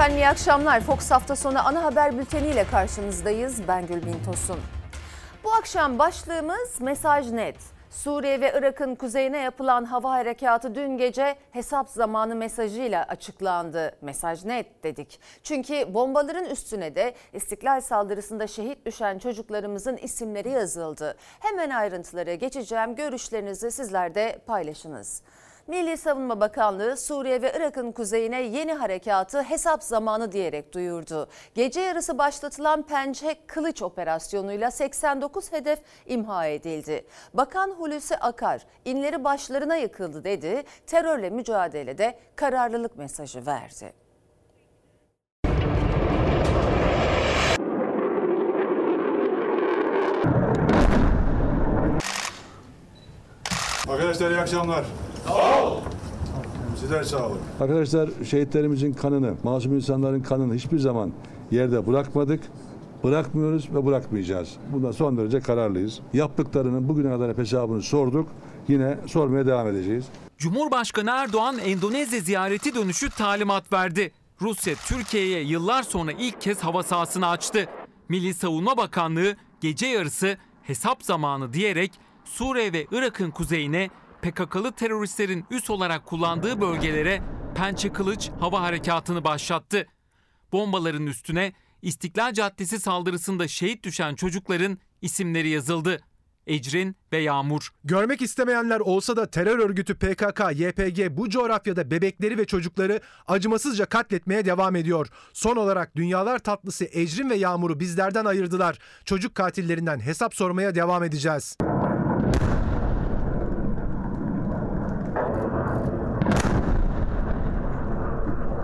Efendim iyi akşamlar. Fox hafta sonu ana haber bülteniyle karşınızdayız. Ben Gülbin Tosun. Bu akşam başlığımız mesaj net. Suriye ve Irak'ın kuzeyine yapılan hava harekatı dün gece hesap zamanı mesajıyla açıklandı. Mesaj net dedik. Çünkü bombaların üstüne de istiklal saldırısında şehit düşen çocuklarımızın isimleri yazıldı. Hemen ayrıntılara geçeceğim. Görüşlerinizi sizler de paylaşınız. Milli Savunma Bakanlığı Suriye ve Irak'ın kuzeyine yeni harekatı hesap zamanı diyerek duyurdu. Gece yarısı başlatılan Pençe Kılıç operasyonuyla 89 hedef imha edildi. Bakan Hulusi Akar inleri başlarına yıkıldı dedi. Terörle mücadelede kararlılık mesajı verdi. Arkadaşlar iyi akşamlar. Sağ ol. Sizler sağ olun. Arkadaşlar şehitlerimizin kanını, masum insanların kanını hiçbir zaman yerde bırakmadık. Bırakmıyoruz ve bırakmayacağız. Bunda son derece kararlıyız. Yaptıklarının bugüne kadar hesabını sorduk. Yine sormaya devam edeceğiz. Cumhurbaşkanı Erdoğan Endonezya ziyareti dönüşü talimat verdi. Rusya Türkiye'ye yıllar sonra ilk kez hava sahasını açtı. Milli Savunma Bakanlığı gece yarısı hesap zamanı diyerek Suriye ve Irak'ın kuzeyine PKK'lı teröristlerin üs olarak kullandığı bölgelere Pençe Kılıç hava harekatını başlattı. Bombaların üstüne İstiklal Caddesi saldırısında şehit düşen çocukların isimleri yazıldı. Ecrin ve Yağmur. Görmek istemeyenler olsa da terör örgütü PKK, YPG bu coğrafyada bebekleri ve çocukları acımasızca katletmeye devam ediyor. Son olarak dünyalar tatlısı Ecrin ve Yağmur'u bizlerden ayırdılar. Çocuk katillerinden hesap sormaya devam edeceğiz.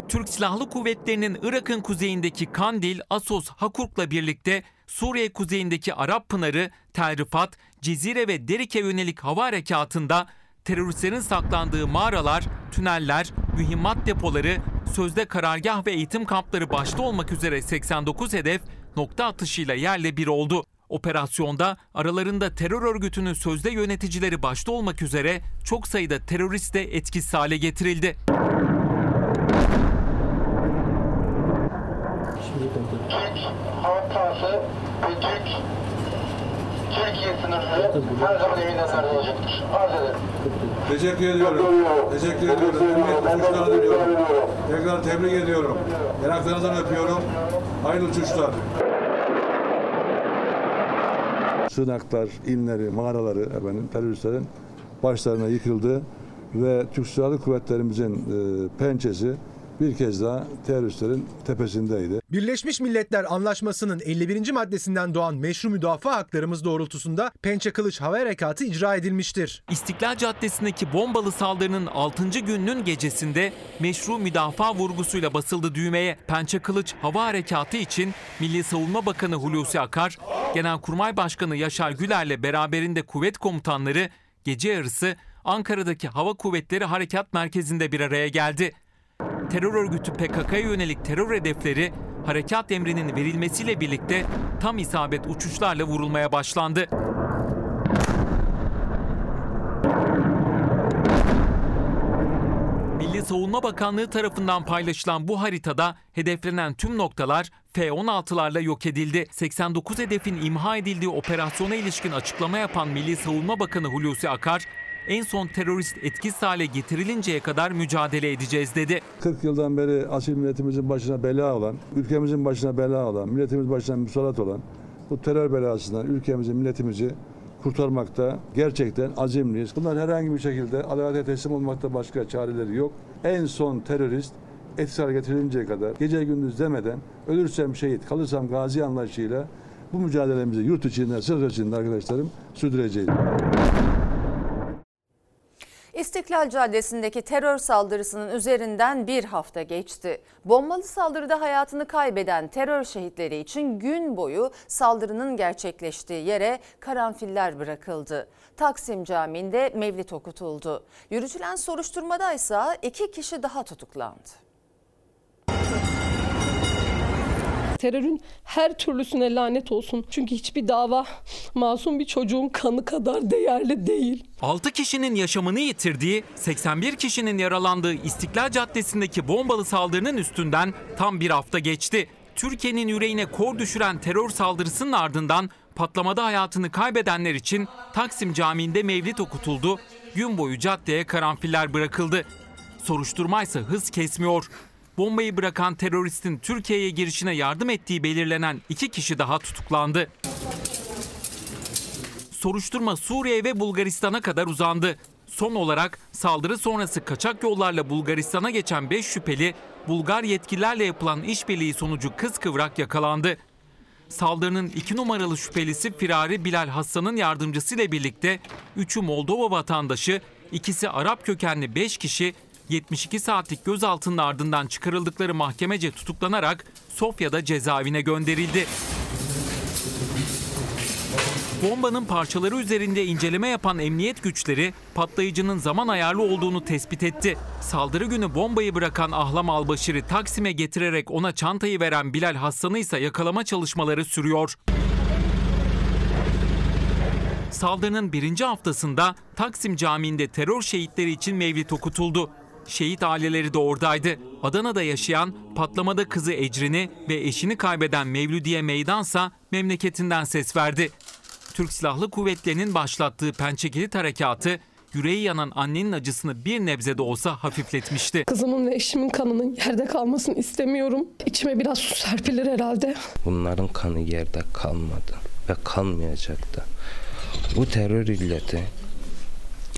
Türk Silahlı Kuvvetleri'nin Irak'ın kuzeyindeki Kandil, Asos, Hakurk'la birlikte Suriye kuzeyindeki Arap Pınarı, Tel Rifat, Cezire ve Derik'e yönelik hava harekatında teröristlerin saklandığı mağaralar, tüneller, mühimmat depoları, sözde karargah ve eğitim kampları başta olmak üzere 89 hedef nokta atışıyla yerle bir oldu. Operasyonda aralarında terör örgütünün sözde yöneticileri başta olmak üzere çok sayıda terörist de etkisiz hale getirildi. Türk hava sahası ve Türk Türkiye sınırları her zaman eminönlerde olacaktır. Arz ederim. Teşekkür ediyorum. Teşekkür ediyorum. Emniyet uçuşlarına diliyorum. Tekrar tebrik ediyorum. Yanaklarınızdan öpüyorum. Hayırlı uçuşlar. Sığınaklar, inleri, mağaraları efendim, teröristlerin başlarına yıkıldı ve Türk Silahlı Kuvvetlerimizin e, pençesi bir kez daha teröristlerin tepesindeydi. Birleşmiş Milletler Anlaşması'nın 51. maddesinden doğan meşru müdafaa haklarımız doğrultusunda Pençe Kılıç Hava Harekatı icra edilmiştir. İstiklal Caddesi'ndeki bombalı saldırının 6. gününün gecesinde meşru müdafaa vurgusuyla basıldı düğmeye. Pençe Kılıç Hava Harekatı için Milli Savunma Bakanı Hulusi Akar, Genelkurmay Başkanı Yaşar Güler'le beraberinde kuvvet komutanları gece yarısı Ankara'daki Hava Kuvvetleri Harekat Merkezi'nde bir araya geldi. Terör örgütü PKK'ya yönelik terör hedefleri harekat emrinin verilmesiyle birlikte tam isabet uçuşlarla vurulmaya başlandı. Milli Savunma Bakanlığı tarafından paylaşılan bu haritada hedeflenen tüm noktalar F-16'larla yok edildi. 89 hedefin imha edildiği operasyona ilişkin açıklama yapan Milli Savunma Bakanı Hulusi Akar, en son terörist etkisiz hale getirilinceye kadar mücadele edeceğiz dedi. 40 yıldan beri asil milletimizin başına bela olan, ülkemizin başına bela olan, milletimiz başına musallat olan bu terör belasından ülkemizi, milletimizi kurtarmakta gerçekten azimliyiz. Bunlar herhangi bir şekilde adalete teslim olmakta başka çareleri yok. En son terörist etkisiz hale getirilinceye kadar gece gündüz demeden ölürsem şehit, kalırsam gazi anlayışıyla bu mücadelemizi yurt içinde, sırf içinde arkadaşlarım sürdüreceğiz. İstiklal Caddesi'ndeki terör saldırısının üzerinden bir hafta geçti. Bombalı saldırıda hayatını kaybeden terör şehitleri için gün boyu saldırının gerçekleştiği yere karanfiller bırakıldı. Taksim Camii'nde mevlit okutuldu. Yürütülen soruşturmada ise iki kişi daha tutuklandı. Terörün her türlüsüne lanet olsun. Çünkü hiçbir dava masum bir çocuğun kanı kadar değerli değil. 6 kişinin yaşamını yitirdiği, 81 kişinin yaralandığı İstiklal Caddesi'ndeki bombalı saldırının üstünden tam bir hafta geçti. Türkiye'nin yüreğine kor düşüren terör saldırısının ardından patlamada hayatını kaybedenler için Taksim Camii'nde mevlit okutuldu. Gün boyu caddeye karanfiller bırakıldı. Soruşturma ise hız kesmiyor. Bombayı bırakan teröristin Türkiye'ye girişine yardım ettiği belirlenen iki kişi daha tutuklandı. Soruşturma Suriye ve Bulgaristan'a kadar uzandı. Son olarak saldırı sonrası kaçak yollarla Bulgaristan'a geçen 5 şüpheli Bulgar yetkililerle yapılan işbirliği sonucu kıskıvrak yakalandı. Saldırının 2 numaralı şüphelisi Firari Bilal Hassan'ın yardımcısıyla birlikte 3'ü Moldova vatandaşı, ikisi Arap kökenli 5 kişi 72 saatlik gözaltının ardından çıkarıldıkları mahkemece tutuklanarak Sofya'da cezaevine gönderildi. Bombanın parçaları üzerinde inceleme yapan emniyet güçleri patlayıcının zaman ayarlı olduğunu tespit etti. Saldırı günü bombayı bırakan Ahlam Albaşir'i Taksim'e getirerek ona çantayı veren Bilal Hassan'ı ise yakalama çalışmaları sürüyor. Saldırının birinci haftasında Taksim Camii'nde terör şehitleri için mevlit okutuldu. Şehit aileleri de oradaydı. Adana'da yaşayan, patlamada kızı Ecrin'i ve eşini kaybeden Mevlüdiye Meydansa memleketinden ses verdi. Türk Silahlı Kuvvetleri'nin başlattığı Pençekilit Harekatı, yüreği yanan annenin acısını bir nebze de olsa hafifletmişti. Kızımın ve eşimin kanının yerde kalmasını istemiyorum. İçime biraz su serpilir herhalde. Bunların kanı yerde kalmadı ve kalmayacak da. Bu terör illeti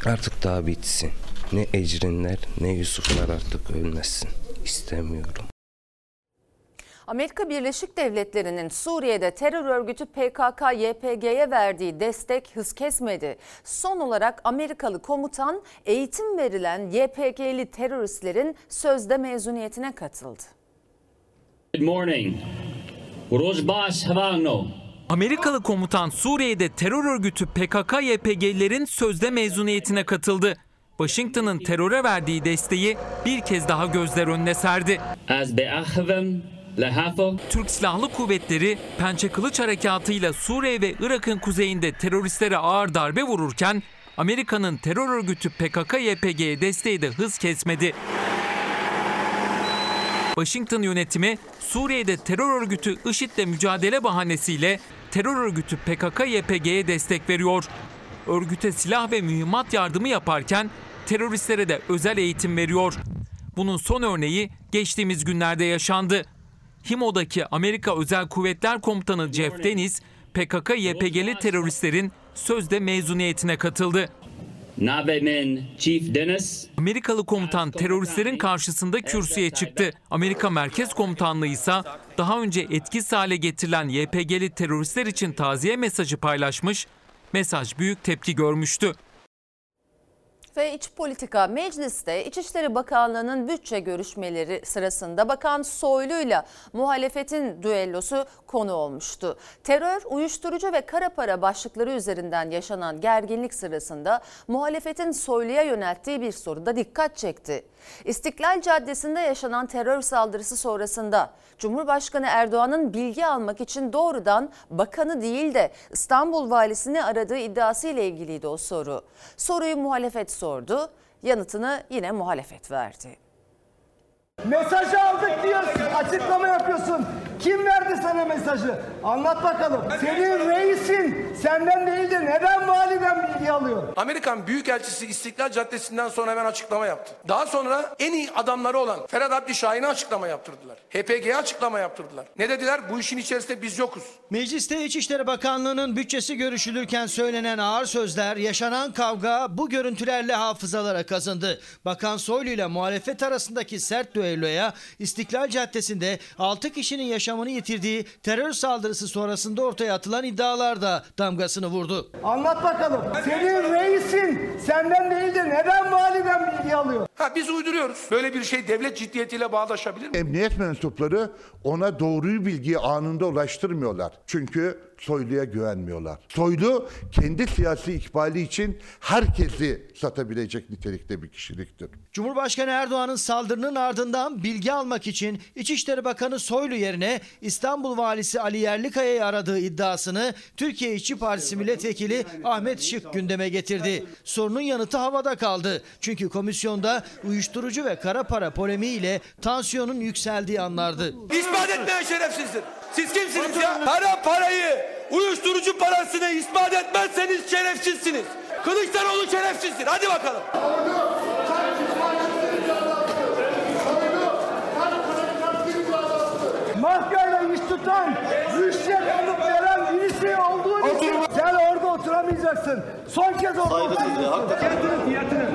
artık daha bitsin. Ne Ecrinler ne Yusuflar artık ölmesin. İstemiyorum. Amerika Birleşik Devletleri'nin Suriye'de terör örgütü PKK-YPG'ye verdiği destek hız kesmedi. Son olarak Amerikalı komutan eğitim verilen YPG'li teröristlerin sözde mezuniyetine katıldı. Good morning. Amerikalı komutan Suriye'de terör örgütü PKK-YPG'lilerin sözde mezuniyetine katıldı. Washington'ın teröre verdiği desteği bir kez daha gözler önüne serdi. Türk Silahlı Kuvvetleri Pençe Kılıç Harekatı'yla Suriye ve Irak'ın kuzeyinde teröristlere ağır darbe vururken Amerika'nın terör örgütü PKK-YPG'ye desteği de hız kesmedi. Washington yönetimi Suriye'de terör örgütü IŞİD'le mücadele bahanesiyle terör örgütü PKK-YPG'ye destek veriyor. Örgüte silah ve mühimmat yardımı yaparken teröristlere de özel eğitim veriyor. Bunun son örneği geçtiğimiz günlerde yaşandı. Himo'daki Amerika Özel Kuvvetler Komutanı Jeff Deniz, PKK-YPG'li teröristlerin sözde mezuniyetine katıldı. Chief Dennis. Amerikalı komutan teröristlerin karşısında kürsüye çıktı. Amerika Merkez Komutanlığı ise daha önce etkisiz hale getirilen YPG'li teröristler için taziye mesajı paylaşmış. Mesaj büyük tepki görmüştü. Ve iç politika mecliste İçişleri Bakanlığı'nın bütçe görüşmeleri sırasında Bakan Soylu'yla muhalefetin düellosu konu olmuştu. Terör, uyuşturucu ve kara para başlıkları üzerinden yaşanan gerginlik sırasında muhalefetin Soylu'ya yönelttiği bir soruda dikkat çekti. İstiklal Caddesi'nde yaşanan terör saldırısı sonrasında Cumhurbaşkanı Erdoğan'ın bilgi almak için doğrudan bakanı değil de İstanbul valisini aradığı iddiası ile ilgiliydi o soru. Soruyu muhalefet sordu, yanıtını yine muhalefet verdi. Mesajı aldık diyorsun, açıklama yapıyorsun. Kim verdi sana mesajı? Anlat bakalım. Senin reisin senden değil de neden validen bilgi alıyor? Amerikan Büyükelçisi İstiklal Caddesi'nden sonra hemen açıklama yaptı. Daha sonra en iyi adamları olan Ferhat Abdi Şahin'e açıklama yaptırdılar. HPG'ye açıklama yaptırdılar. Ne dediler? Bu işin içerisinde biz yokuz. Mecliste İçişleri Bakanlığı'nın bütçesi görüşülürken söylenen ağır sözler, yaşanan kavga bu görüntülerle hafızalara kazındı. Bakan Soylu ile muhalefet arasındaki sert düelloya İstiklal Caddesi'nde 6 kişinin yaşamını yitirdiği terör saldırısı sonrasında ortaya atılan iddialar da damgasını vurdu. Anlat bakalım. Senin reisin senden değil de neden validen bilgi alıyor? Ha biz uyduruyoruz. Böyle bir şey devlet ciddiyetiyle bağdaşabilir mi? Emniyet mensupları ona doğruyu bilgiyi anında ulaştırmıyorlar. Çünkü Soylu'ya güvenmiyorlar. Soylu kendi siyasi ikbali için herkesi satabilecek nitelikte bir kişiliktir. Cumhurbaşkanı Erdoğan'ın saldırının ardından bilgi almak için İçişleri Bakanı Soylu yerine İstanbul Valisi Ali Yerlikaya'yı aradığı iddiasını Türkiye İşçi Partisi Milletvekili Ahmet Şık gündeme getirdi. Sorunun yanıtı havada kaldı. Çünkü komisyonda uyuşturucu ve kara para polemiğiyle tansiyonun yükseldiği anlardı. İspat etmeyen şerefsizdir. Siz kimsiniz ya? Para parayı, uyuşturucu parasını ispat etmezseniz şerefsizsiniz. Kılıçdaroğlu şerefsizdir. Hadi bakalım. Mafyayla iş tutan, rüşvet alıp veren birisi olduğu için sen orada oturamayacaksın. Son kez orada oturacaksın. Fiyatını, fiyatını.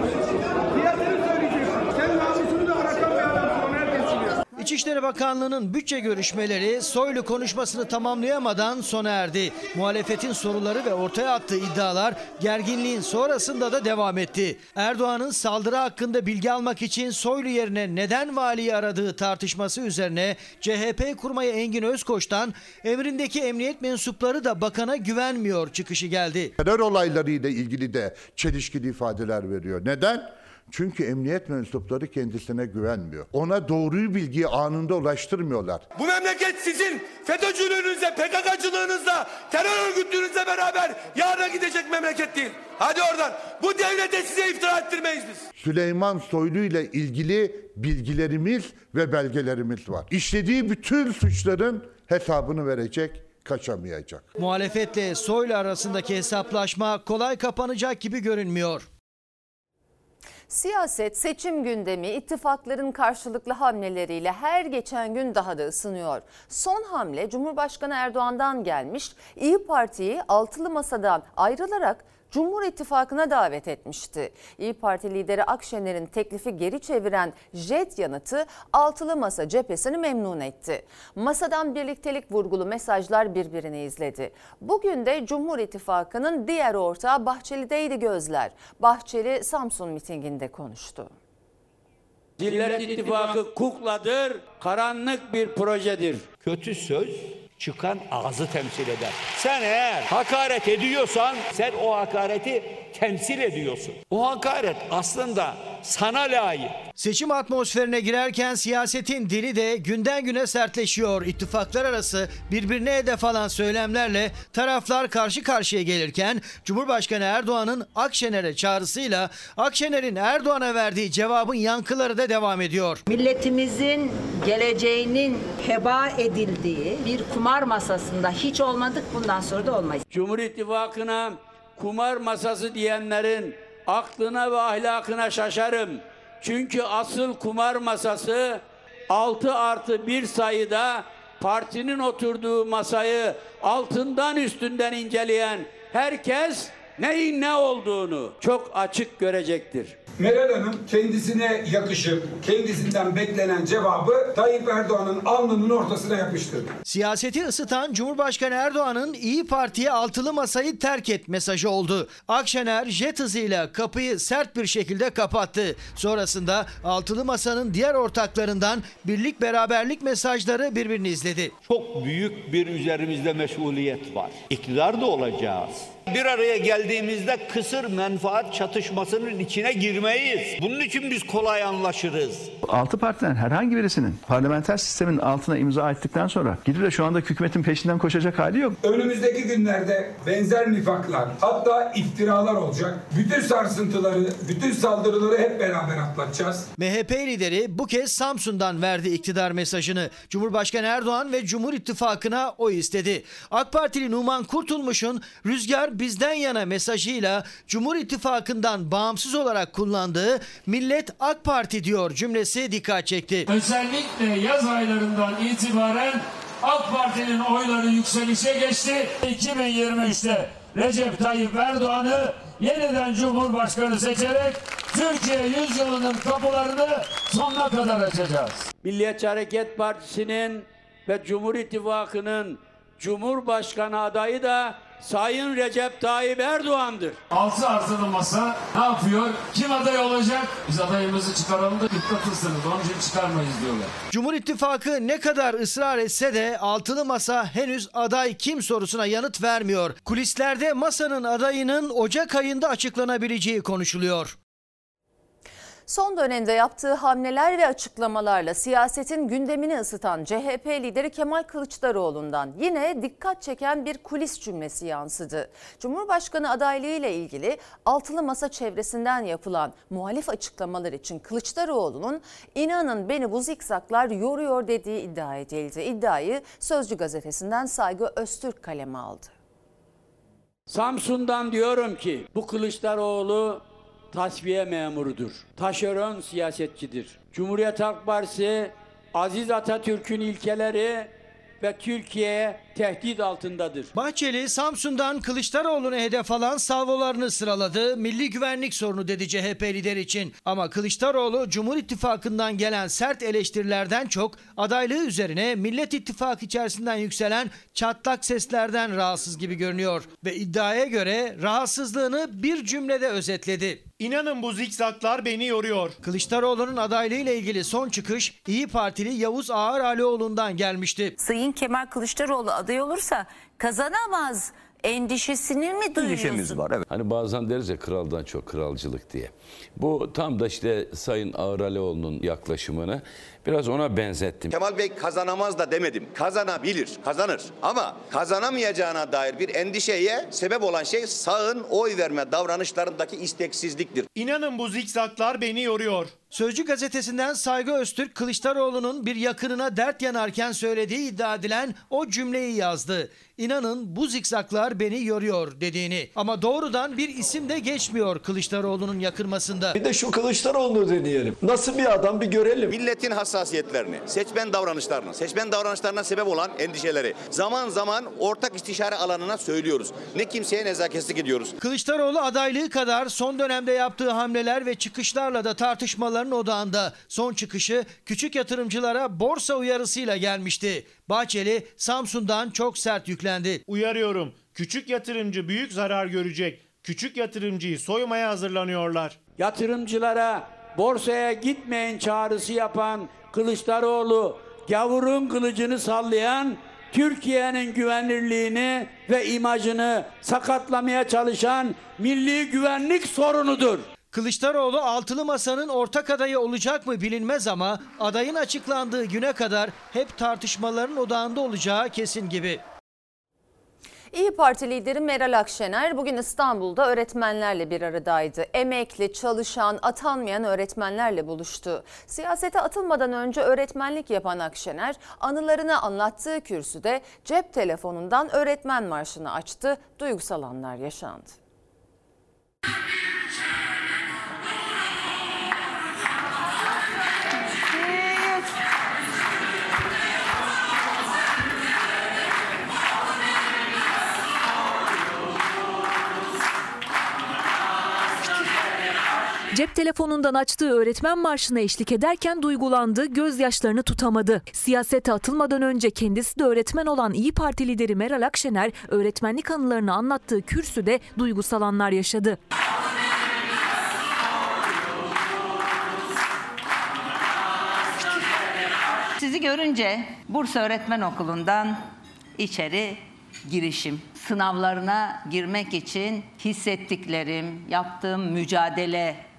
Fiyatını söyleyeceksin. Sen namusunu da bırakan bir adamsın. Onu herkes biliyor. İçişleri Bakanlığı'nın bütçe görüşmeleri Soylu konuşmasını tamamlayamadan sona erdi. Muhalefetin soruları ve ortaya attığı iddialar gerginliğin sonrasında da devam etti. Erdoğan'ın saldırı hakkında bilgi almak için Soylu yerine neden valiyi aradığı tartışması üzerine CHP kurmayı Engin Özkoç'tan emrindeki emniyet mensupları da bakana güvenmiyor çıkışı geldi. Terör olaylarıyla ilgili de çelişkili ifadeler veriyor. Neden? Çünkü emniyet mensupları kendisine güvenmiyor. Ona doğruyu bilgiyi anında ulaştırmıyorlar. Bu memleket sizin FETÖ'cülüğünüzle, PKK'cılığınızla, terör örgütlüğünüzle beraber yarına gidecek memleket değil. Hadi oradan. Bu devlete size iftira ettirmeyiz biz. Süleyman Soylu ile ilgili bilgilerimiz ve belgelerimiz var. İşlediği bütün suçların hesabını verecek, kaçamayacak. Muhalefetle Soylu arasındaki hesaplaşma kolay kapanacak gibi görünmüyor. Siyaset, seçim gündemi, ittifakların karşılıklı hamleleriyle her geçen gün daha da ısınıyor. Son hamle Cumhurbaşkanı Erdoğan'dan gelmiş, İyi Parti'yi altılı masadan ayrılarak Cumhur İttifakı'na davet etmişti. İyi Parti lideri Akşener'in teklifi geri çeviren jet yanıtı altılı masa cephesini memnun etti. Masadan birliktelik vurgulu mesajlar birbirini izledi. Bugün de Cumhur İttifakı'nın diğer ortağı Bahçeli'deydi gözler. Bahçeli Samsun mitinginde konuştu. Millet İttifakı kukladır, karanlık bir projedir. Kötü söz çıkan ağzı temsil eder. Sen eğer hakaret ediyorsan sen o hakareti temsil ediyorsun. O hakaret aslında sana layık. Seçim atmosferine girerken siyasetin dili de günden güne sertleşiyor. İttifaklar arası birbirine hedef alan söylemlerle taraflar karşı karşıya gelirken Cumhurbaşkanı Erdoğan'ın Akşener'e çağrısıyla Akşener'in Erdoğan'a verdiği cevabın yankıları da devam ediyor. Milletimizin geleceğinin heba edildiği bir kumar masasında hiç olmadık bundan sonra da olmayız. Cumhur İttifakı'na kumar masası diyenlerin aklına ve ahlakına şaşarım. Çünkü asıl kumar masası 6 artı 1 sayıda partinin oturduğu masayı altından üstünden inceleyen herkes neyin ne olduğunu çok açık görecektir. Meral Hanım kendisine yakışıp kendisinden beklenen cevabı Tayyip Erdoğan'ın alnının ortasına yapıştırdı. Siyaseti ısıtan Cumhurbaşkanı Erdoğan'ın İyi Parti'ye altılı masayı terk et mesajı oldu. Akşener jet hızıyla kapıyı sert bir şekilde kapattı. Sonrasında altılı masanın diğer ortaklarından birlik beraberlik mesajları birbirini izledi. Çok büyük bir üzerimizde mesuliyet var. İktidar da olacağız. Bir araya geldiğimizde kısır menfaat çatışmasının içine girmeyiz. Bunun için biz kolay anlaşırız. Altı partiden herhangi birisinin parlamenter sistemin altına imza ettikten sonra gidip de şu anda hükümetin peşinden koşacak hali yok. Önümüzdeki günlerde benzer nifaklar hatta iftiralar olacak. Bütün sarsıntıları, bütün saldırıları hep beraber atlatacağız. MHP lideri bu kez Samsun'dan verdi iktidar mesajını. Cumhurbaşkanı Erdoğan ve Cumhur İttifakı'na oy istedi. AK Partili Numan Kurtulmuş'un rüzgar bizden yana mesajıyla Cumhur İttifakı'ndan bağımsız olarak kullandığı millet AK Parti diyor cümlesi dikkat çekti. Özellikle yaz aylarından itibaren AK Parti'nin oyları yükselişe geçti. 2023'te Recep Tayyip Erdoğan'ı yeniden Cumhurbaşkanı seçerek Türkiye yüzyılının kapılarını sonuna kadar açacağız. Milliyetçi Hareket Partisi'nin ve Cumhur İttifakı'nın Cumhurbaşkanı adayı da Sayın Recep Tayyip Erdoğan'dır. Altı artılı masa ne yapıyor? Kim aday olacak? Biz adayımızı çıkaralım da dikkatlısınız. Onun için çıkarmayız diyorlar. Cumhur İttifakı ne kadar ısrar etse de altılı masa henüz aday kim sorusuna yanıt vermiyor. Kulislerde masanın adayının Ocak ayında açıklanabileceği konuşuluyor. Son dönemde yaptığı hamleler ve açıklamalarla siyasetin gündemini ısıtan CHP lideri Kemal Kılıçdaroğlu'ndan yine dikkat çeken bir kulis cümlesi yansıdı. Cumhurbaşkanı adaylığı ile ilgili altılı masa çevresinden yapılan muhalif açıklamalar için Kılıçdaroğlu'nun inanın beni bu zikzaklar yoruyor dediği iddia edildi. İddiayı Sözcü gazetesinden Saygı Öztürk kaleme aldı. Samsun'dan diyorum ki bu Kılıçdaroğlu tasfiye memurudur. Taşeron siyasetçidir. Cumhuriyet Halk Partisi Aziz Atatürk'ün ilkeleri ve Türkiye'ye tehdit altındadır. Bahçeli Samsun'dan Kılıçdaroğlu'na hedef alan salvolarını sıraladı. Milli güvenlik sorunu dedi CHP lideri için. Ama Kılıçdaroğlu Cumhur İttifakı'ndan gelen sert eleştirilerden çok adaylığı üzerine Millet İttifakı içerisinden yükselen çatlak seslerden rahatsız gibi görünüyor. Ve iddiaya göre rahatsızlığını bir cümlede özetledi. İnanın bu zikzaklar beni yoruyor. Kılıçdaroğlu'nun adaylığıyla ilgili son çıkış İyi Partili Yavuz Ağar Alioğlu'ndan gelmişti. Sayın Kemal Kılıçdaroğlu aday olursa kazanamaz endişesini mi duyuyorsun? Endişemiz var evet. Hani bazen deriz ya kraldan çok kralcılık diye. Bu tam da işte Sayın Ağır Alioğlu'nun yaklaşımını biraz ona benzettim. Kemal Bey kazanamaz da demedim. Kazanabilir, kazanır. Ama kazanamayacağına dair bir endişeye sebep olan şey sağın oy verme davranışlarındaki isteksizliktir. İnanın bu zikzaklar beni yoruyor. Sözcü gazetesinden Saygı Öztürk Kılıçdaroğlu'nun bir yakınına dert yanarken söylediği iddia edilen o cümleyi yazdı. İnanın bu zikzaklar beni yoruyor dediğini. Ama doğrudan bir isim de geçmiyor Kılıçdaroğlu'nun yakınmasında. Bir de şu Kılıçdaroğlu'nu deneyelim. Nasıl bir adam bir görelim. Milletin hassasiyetlerini, seçmen davranışlarını, seçmen davranışlarına sebep olan endişeleri zaman zaman ortak istişare alanına söylüyoruz. Ne kimseye nezaketsizlik ediyoruz. Kılıçdaroğlu adaylığı kadar son dönemde yaptığı hamleler ve çıkışlarla da tartışmaların odağında. Son çıkışı küçük yatırımcılara borsa uyarısıyla gelmişti. Bahçeli Samsun'dan çok sert yüklendi. Uyarıyorum. Küçük yatırımcı büyük zarar görecek. Küçük yatırımcıyı soymaya hazırlanıyorlar. Yatırımcılara borsaya gitmeyin çağrısı yapan Kılıçdaroğlu gavurun kılıcını sallayan Türkiye'nin güvenirliğini ve imajını sakatlamaya çalışan milli güvenlik sorunudur. Kılıçdaroğlu altılı masanın ortak adayı olacak mı bilinmez ama adayın açıklandığı güne kadar hep tartışmaların odağında olacağı kesin gibi. İyi Parti lideri Meral Akşener bugün İstanbul'da öğretmenlerle bir aradaydı. Emekli, çalışan, atanmayan öğretmenlerle buluştu. Siyasete atılmadan önce öğretmenlik yapan Akşener anılarını anlattığı kürsüde cep telefonundan öğretmen marşını açtı. Duygusal anlar yaşandı. Cep telefonundan açtığı öğretmen marşına eşlik ederken duygulandı, gözyaşlarını tutamadı. Siyasete atılmadan önce kendisi de öğretmen olan İyi Parti lideri Meral Akşener öğretmenlik anılarını anlattığı kürsüde duygusal anlar yaşadı. Sizi görünce Bursa Öğretmen Okulu'ndan içeri girişim. Sınavlarına girmek için hissettiklerim, yaptığım mücadele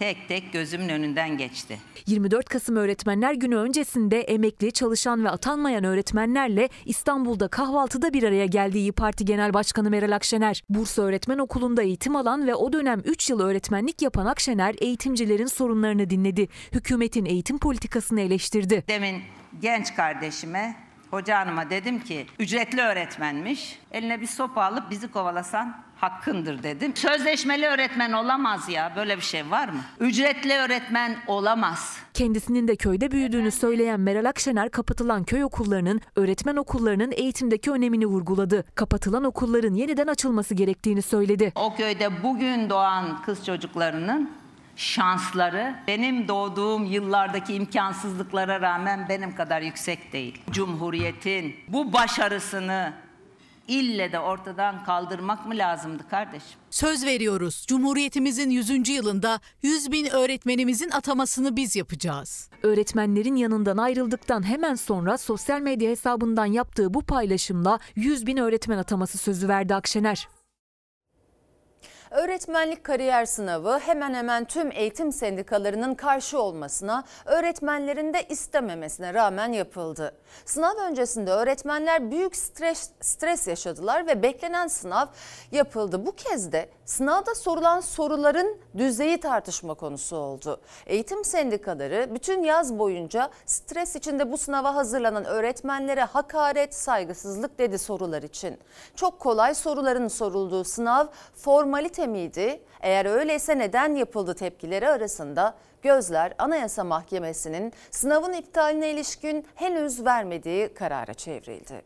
tek tek gözümün önünden geçti. 24 Kasım Öğretmenler Günü öncesinde emekli, çalışan ve atanmayan öğretmenlerle İstanbul'da kahvaltıda bir araya geldi İyi Parti Genel Başkanı Meral Akşener. Bursa Öğretmen Okulu'nda eğitim alan ve o dönem 3 yıl öğretmenlik yapan Akşener eğitimcilerin sorunlarını dinledi. Hükümetin eğitim politikasını eleştirdi. Demin genç kardeşime Hoca hanıma dedim ki ücretli öğretmenmiş. Eline bir sopa alıp bizi kovalasan hakkındır dedim. Sözleşmeli öğretmen olamaz ya. Böyle bir şey var mı? Ücretli öğretmen olamaz. Kendisinin de köyde büyüdüğünü söyleyen Meral Akşener kapatılan köy okullarının, öğretmen okullarının eğitimdeki önemini vurguladı. Kapatılan okulların yeniden açılması gerektiğini söyledi. O köyde bugün doğan kız çocuklarının şansları benim doğduğum yıllardaki imkansızlıklara rağmen benim kadar yüksek değil. Cumhuriyetin bu başarısını ille de ortadan kaldırmak mı lazımdı kardeşim? Söz veriyoruz. Cumhuriyetimizin 100. yılında 100 bin öğretmenimizin atamasını biz yapacağız. Öğretmenlerin yanından ayrıldıktan hemen sonra sosyal medya hesabından yaptığı bu paylaşımla 100 bin öğretmen ataması sözü verdi Akşener. Öğretmenlik kariyer sınavı hemen hemen tüm eğitim sendikalarının karşı olmasına, öğretmenlerin de istememesine rağmen yapıldı. Sınav öncesinde öğretmenler büyük stres, stres yaşadılar ve beklenen sınav yapıldı. Bu kez de sınavda sorulan soruların düzeyi tartışma konusu oldu. Eğitim sendikaları bütün yaz boyunca stres içinde bu sınava hazırlanan öğretmenlere hakaret, saygısızlık dedi sorular için. Çok kolay soruların sorulduğu sınav formalite miydi? Eğer öyleyse neden yapıldı tepkileri arasında gözler Anayasa Mahkemesi'nin sınavın iptaline ilişkin henüz vermediği karara çevrildi.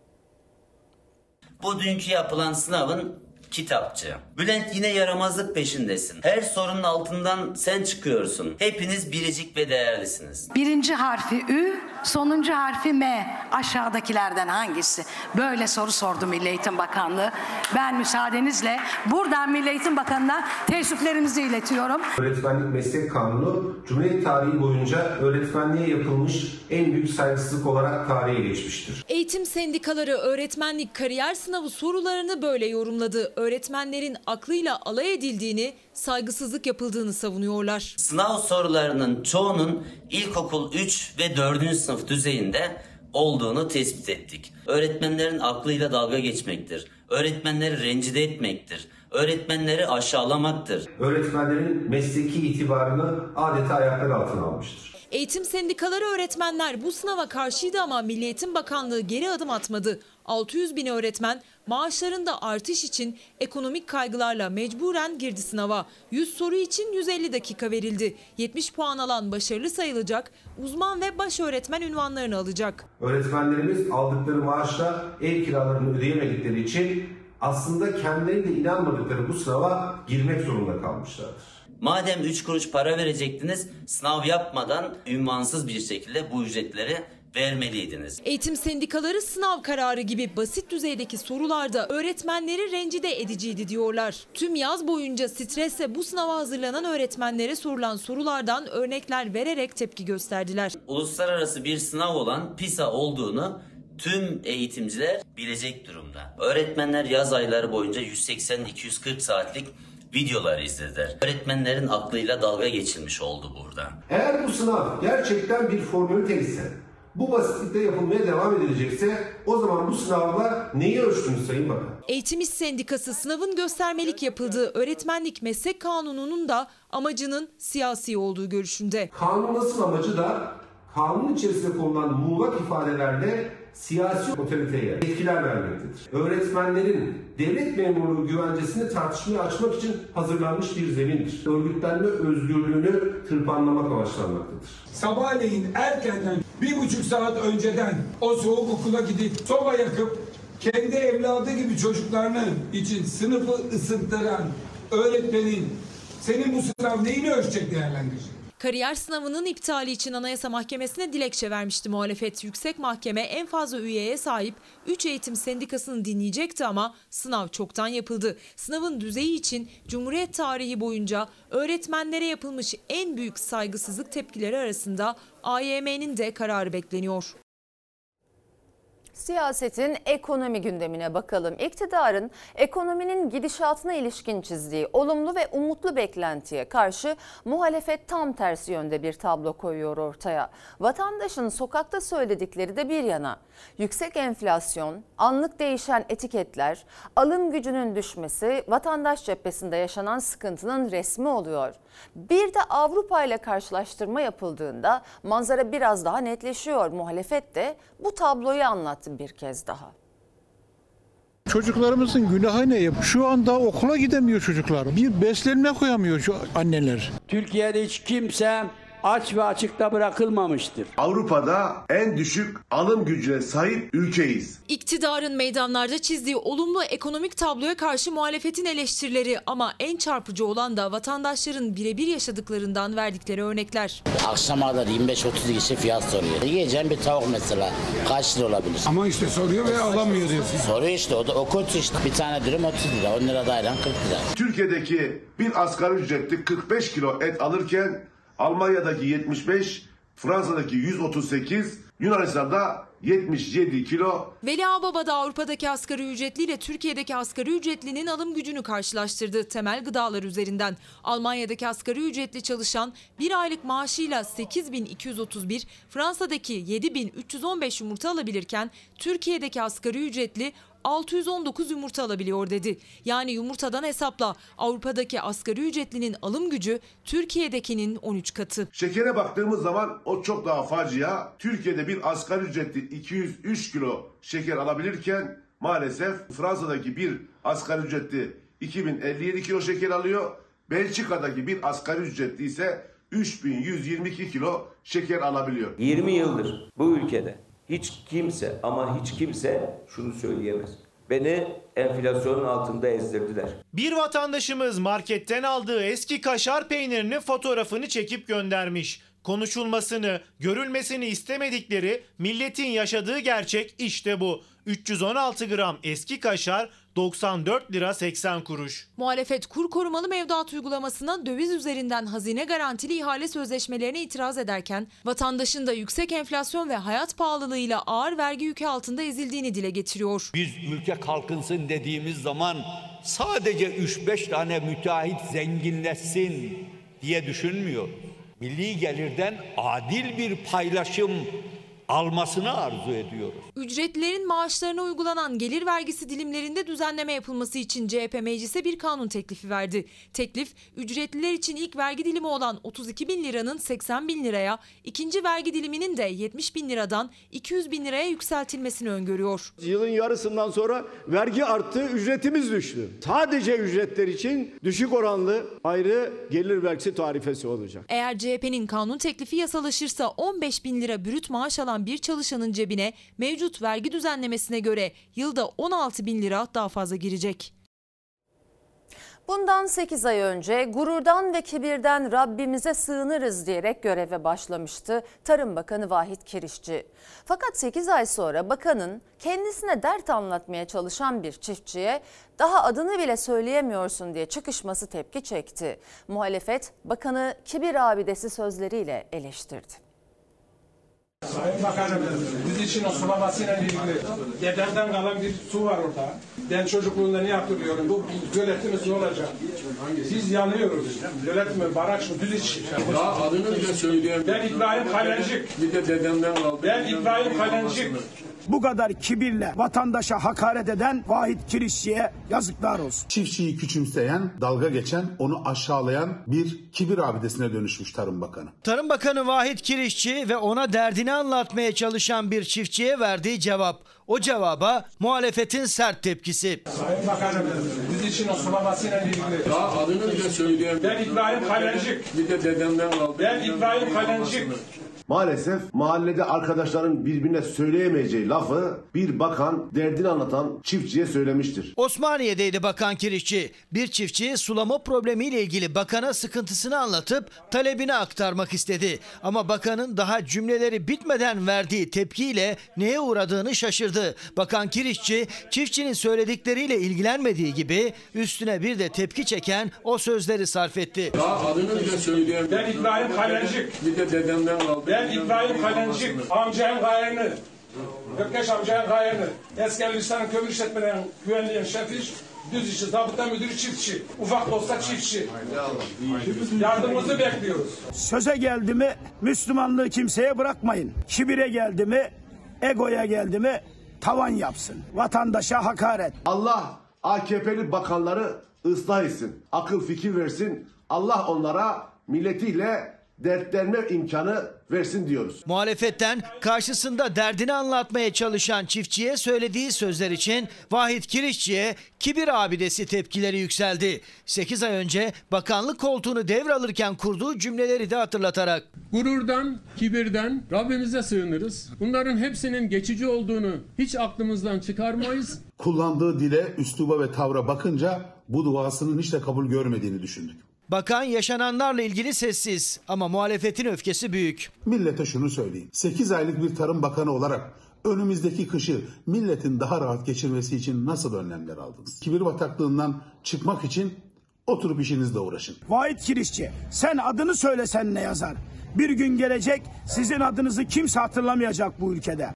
Bu dünkü yapılan sınavın kitapçı. Bülent yine yaramazlık peşindesin. Her sorunun altından sen çıkıyorsun. Hepiniz biricik ve değerlisiniz. Birinci harfi Ü, sonuncu harfi M. Aşağıdakilerden hangisi? Böyle soru sordu Milli Eğitim Bakanlığı. Ben müsaadenizle buradan Milli Eğitim Bakanı'na teessüflerimizi iletiyorum. Öğretmenlik Meslek Kanunu Cumhuriyet tarihi boyunca öğretmenliğe yapılmış en büyük saygısızlık olarak tarihe geçmiştir. Eğitim sendikaları öğretmenlik kariyer sınavı sorularını böyle yorumladı. Öğretmenlerin aklıyla alay edildiğini, saygısızlık yapıldığını savunuyorlar. Sınav sorularının çoğunun ilkokul 3 ve 4. sınıf düzeyinde olduğunu tespit ettik. Öğretmenlerin aklıyla dalga geçmektir. Öğretmenleri rencide etmektir. Öğretmenleri aşağılamaktır. Öğretmenlerin mesleki itibarını adeta ayaklar altına almıştır. Eğitim sendikaları öğretmenler bu sınava karşıydı ama Milli Eğitim Bakanlığı geri adım atmadı. 600 bin öğretmen maaşlarında artış için ekonomik kaygılarla mecburen girdi sınava. 100 soru için 150 dakika verildi. 70 puan alan başarılı sayılacak, uzman ve baş öğretmen ünvanlarını alacak. Öğretmenlerimiz aldıkları maaşla ev kiralarını ödeyemedikleri için aslında kendileri de inanmadıkları bu sınava girmek zorunda kalmışlardır. Madem 3 kuruş para verecektiniz, sınav yapmadan ünvansız bir şekilde bu ücretleri vermeliydiniz. Eğitim sendikaları sınav kararı gibi basit düzeydeki sorularda öğretmenleri rencide ediciydi diyorlar. Tüm yaz boyunca stresle bu sınava hazırlanan öğretmenlere sorulan sorulardan örnekler vererek tepki gösterdiler. Uluslararası bir sınav olan PISA olduğunu tüm eğitimciler bilecek durumda. Öğretmenler yaz ayları boyunca 180-240 saatlik videolar izlediler. Öğretmenlerin aklıyla dalga geçilmiş oldu burada. Eğer bu sınav gerçekten bir formülite ise, bu basitlikte yapılmaya devam edilecekse o zaman bu sınavla neyi ölçtünüz Sayın Bakan? Eğitim İş Sendikası sınavın göstermelik yapıldığı öğretmenlik meslek kanununun da amacının siyasi olduğu görüşünde. Kanun nasıl amacı da kanun içerisinde konulan muğlak ifadelerle siyasi otoriteye etkiler vermektedir. Öğretmenlerin devlet memurluğu güvencesini tartışmaya açmak için hazırlanmış bir zemindir. Örgütlenme özgürlüğünü tırpanlamak amaçlanmaktadır. Sabahleyin erkenden bir buçuk saat önceden o soğuk okula gidip soba yakıp kendi evladı gibi çocuklarını için sınıfı ısıttıran öğretmenin senin bu sınav neyini ölçecek değerlendirecek? Kariyer sınavının iptali için Anayasa Mahkemesi'ne dilekçe vermişti muhalefet. Yüksek Mahkeme en fazla üyeye sahip 3 eğitim sendikasını dinleyecekti ama sınav çoktan yapıldı. Sınavın düzeyi için Cumhuriyet tarihi boyunca öğretmenlere yapılmış en büyük saygısızlık tepkileri arasında AYM'nin de kararı bekleniyor. Siyasetin ekonomi gündemine bakalım. İktidarın ekonominin gidişatına ilişkin çizdiği olumlu ve umutlu beklentiye karşı muhalefet tam tersi yönde bir tablo koyuyor ortaya. Vatandaşın sokakta söyledikleri de bir yana. Yüksek enflasyon, anlık değişen etiketler, alım gücünün düşmesi vatandaş cephesinde yaşanan sıkıntının resmi oluyor. Bir de Avrupa ile karşılaştırma yapıldığında manzara biraz daha netleşiyor. Muhalefet de bu tabloyu anlattı bir kez daha. Çocuklarımızın günahı ne? Şu anda okula gidemiyor çocuklar. Bir beslenme koyamıyor şu anneler. Türkiye'de hiç kimse aç ve açıkta bırakılmamıştır. Avrupa'da en düşük alım gücüne sahip ülkeyiz. İktidarın meydanlarda çizdiği olumlu ekonomik tabloya karşı muhalefetin eleştirileri ama en çarpıcı olan da vatandaşların birebir yaşadıklarından verdikleri örnekler. Akşama kadar 25-30 kişi fiyat soruyor. Yiyeceğim bir tavuk mesela kaç lira olabilir? Ama işte soruyor ve alamıyor diyorsun. Soruyor işte o da o kötü işte. Bir tane dürüm 30 lira 10 lira da ayran 40 lira. Türkiye'deki bir asgari ücretli 45 kilo et alırken Almanya'daki 75, Fransa'daki 138, Yunanistan'da 77 kilo Veli Ağbaba da Avrupa'daki asgari ücretliyle Türkiye'deki asgari ücretlinin alım gücünü karşılaştırdı temel gıdalar üzerinden. Almanya'daki asgari ücretli çalışan bir aylık maaşıyla 8231, Fransa'daki 7315 yumurta alabilirken Türkiye'deki asgari ücretli 619 yumurta alabiliyor dedi. Yani yumurtadan hesapla Avrupa'daki asgari ücretlinin alım gücü Türkiye'dekinin 13 katı. Şekere baktığımız zaman o çok daha facia. Türkiye'de bir asgari ücretli 203 kilo şeker alabilirken maalesef Fransa'daki bir asgari ücretli 2057 kilo şeker alıyor. Belçika'daki bir asgari ücretli ise 3122 kilo şeker alabiliyor. 20 yıldır bu ülkede hiç kimse ama hiç kimse şunu söyleyemez. Beni enflasyonun altında ezdirdiler. Bir vatandaşımız marketten aldığı eski kaşar peynirinin fotoğrafını çekip göndermiş. Konuşulmasını, görülmesini istemedikleri milletin yaşadığı gerçek işte bu. 316 gram eski kaşar 94 lira 80 kuruş. Muhalefet kur korumalı mevduat uygulamasına döviz üzerinden hazine garantili ihale sözleşmelerine itiraz ederken vatandaşın da yüksek enflasyon ve hayat pahalılığıyla ağır vergi yükü altında ezildiğini dile getiriyor. Biz ülke kalkınsın dediğimiz zaman sadece 3-5 tane müteahhit zenginleşsin diye düşünmüyor. Milli gelirden adil bir paylaşım almasını arzu ediyoruz. Ücretlilerin maaşlarına uygulanan gelir vergisi dilimlerinde düzenleme yapılması için CHP meclise bir kanun teklifi verdi. Teklif ücretliler için ilk vergi dilimi olan 32 bin liranın 80 bin liraya, ikinci vergi diliminin de 70 bin liradan 200 bin liraya yükseltilmesini öngörüyor. Yılın yarısından sonra vergi arttı, ücretimiz düştü. Sadece ücretler için düşük oranlı ayrı gelir vergisi tarifesi olacak. Eğer CHP'nin kanun teklifi yasalaşırsa 15 bin lira brüt maaş alan bir çalışanın cebine mevcut vergi düzenlemesine göre yılda 16 bin lira daha fazla girecek. Bundan 8 ay önce gururdan ve kibirden Rabbimize sığınırız diyerek göreve başlamıştı Tarım Bakanı Vahit Kirişçi. Fakat 8 ay sonra bakanın kendisine dert anlatmaya çalışan bir çiftçiye daha adını bile söyleyemiyorsun diye çıkışması tepki çekti. Muhalefet bakanı kibir abidesi sözleriyle eleştirdi. Sayın Bakanım, biz için o sulamasıyla ilgili dedemden kalan bir su var orada. Ben çocukluğumda ne hatırlıyorum, bu göletimiz ne olacak? Biz yanıyoruz. Göletimi, baraj mı, düz iç. Ya adını bile söyleyeyim. Ben İbrahim Kalencik. Bir de dedemden kaldı. Ben İbrahim Kalencik. Bu kadar kibirle vatandaşa hakaret eden Vahit Kirişçi'ye yazıklar olsun. Çiftçiyi küçümseyen, dalga geçen, onu aşağılayan bir kibir abidesine dönüşmüş Tarım Bakanı. Tarım Bakanı Vahit Kirişçi ve ona derdini anlatmaya çalışan bir çiftçiye verdiği cevap. O cevaba muhalefetin sert tepkisi. Sayın Bakanım, biz için o sulamasıyla ilgili Ya adını bile söyleyeyim. Ben İbrahim Kalencik. Bir de dedemden kaldı. Ben İbrahim Kalencik. Maalesef mahallede arkadaşların birbirine söyleyemeyeceği lafı bir bakan derdini anlatan çiftçiye söylemiştir. Osmaniye'deydi Bakan Kirişçi. Bir çiftçi sulama problemiyle ilgili bakana sıkıntısını anlatıp talebini aktarmak istedi. Ama bakanın daha cümleleri bitmeden verdiği tepkiyle neye uğradığını şaşırdı. Bakan Kirişçi çiftçinin söyledikleriyle ilgilenmediği gibi üstüne bir de tepki çeken o sözleri sarf etti. Ya adını bile söyleyeyim. Ben İbrahim Kalencik. Bir de dedemden kaldı. Ben İbrahim Kalencik. Amcanın gayrini. Gökkeş amcanın gayrini. Eski lisanın kömür işletmelerinin güvenliğin şefi. Düz işi, zabıta müdürü çiftçi. Ufak da olsa çiftçi. Yardımımızı bekliyoruz. Söze geldi mi Müslümanlığı kimseye bırakmayın. Kibire geldi mi, egoya geldi mi tavan yapsın. Vatandaşa hakaret. Allah AKP'li bakanları ıslah etsin. Akıl fikir versin. Allah onlara milletiyle dertlenme imkanı versin diyoruz. Muhalefetten karşısında derdini anlatmaya çalışan çiftçiye söylediği sözler için Vahit Kirişçi'ye kibir abidesi tepkileri yükseldi. 8 ay önce bakanlık koltuğunu devralırken kurduğu cümleleri de hatırlatarak. Gururdan, kibirden Rabbimize sığınırız. Bunların hepsinin geçici olduğunu hiç aklımızdan çıkarmayız. Kullandığı dile, üsluba ve tavra bakınca bu duasının hiç de kabul görmediğini düşündük. Bakan yaşananlarla ilgili sessiz ama muhalefetin öfkesi büyük. Millete şunu söyleyeyim. 8 aylık bir tarım bakanı olarak önümüzdeki kışı milletin daha rahat geçirmesi için nasıl önlemler aldınız? Kibir bataklığından çıkmak için oturup işinizle uğraşın. Vahit Kirişçi sen adını söylesen ne yazar? Bir gün gelecek sizin adınızı kimse hatırlamayacak bu ülkede.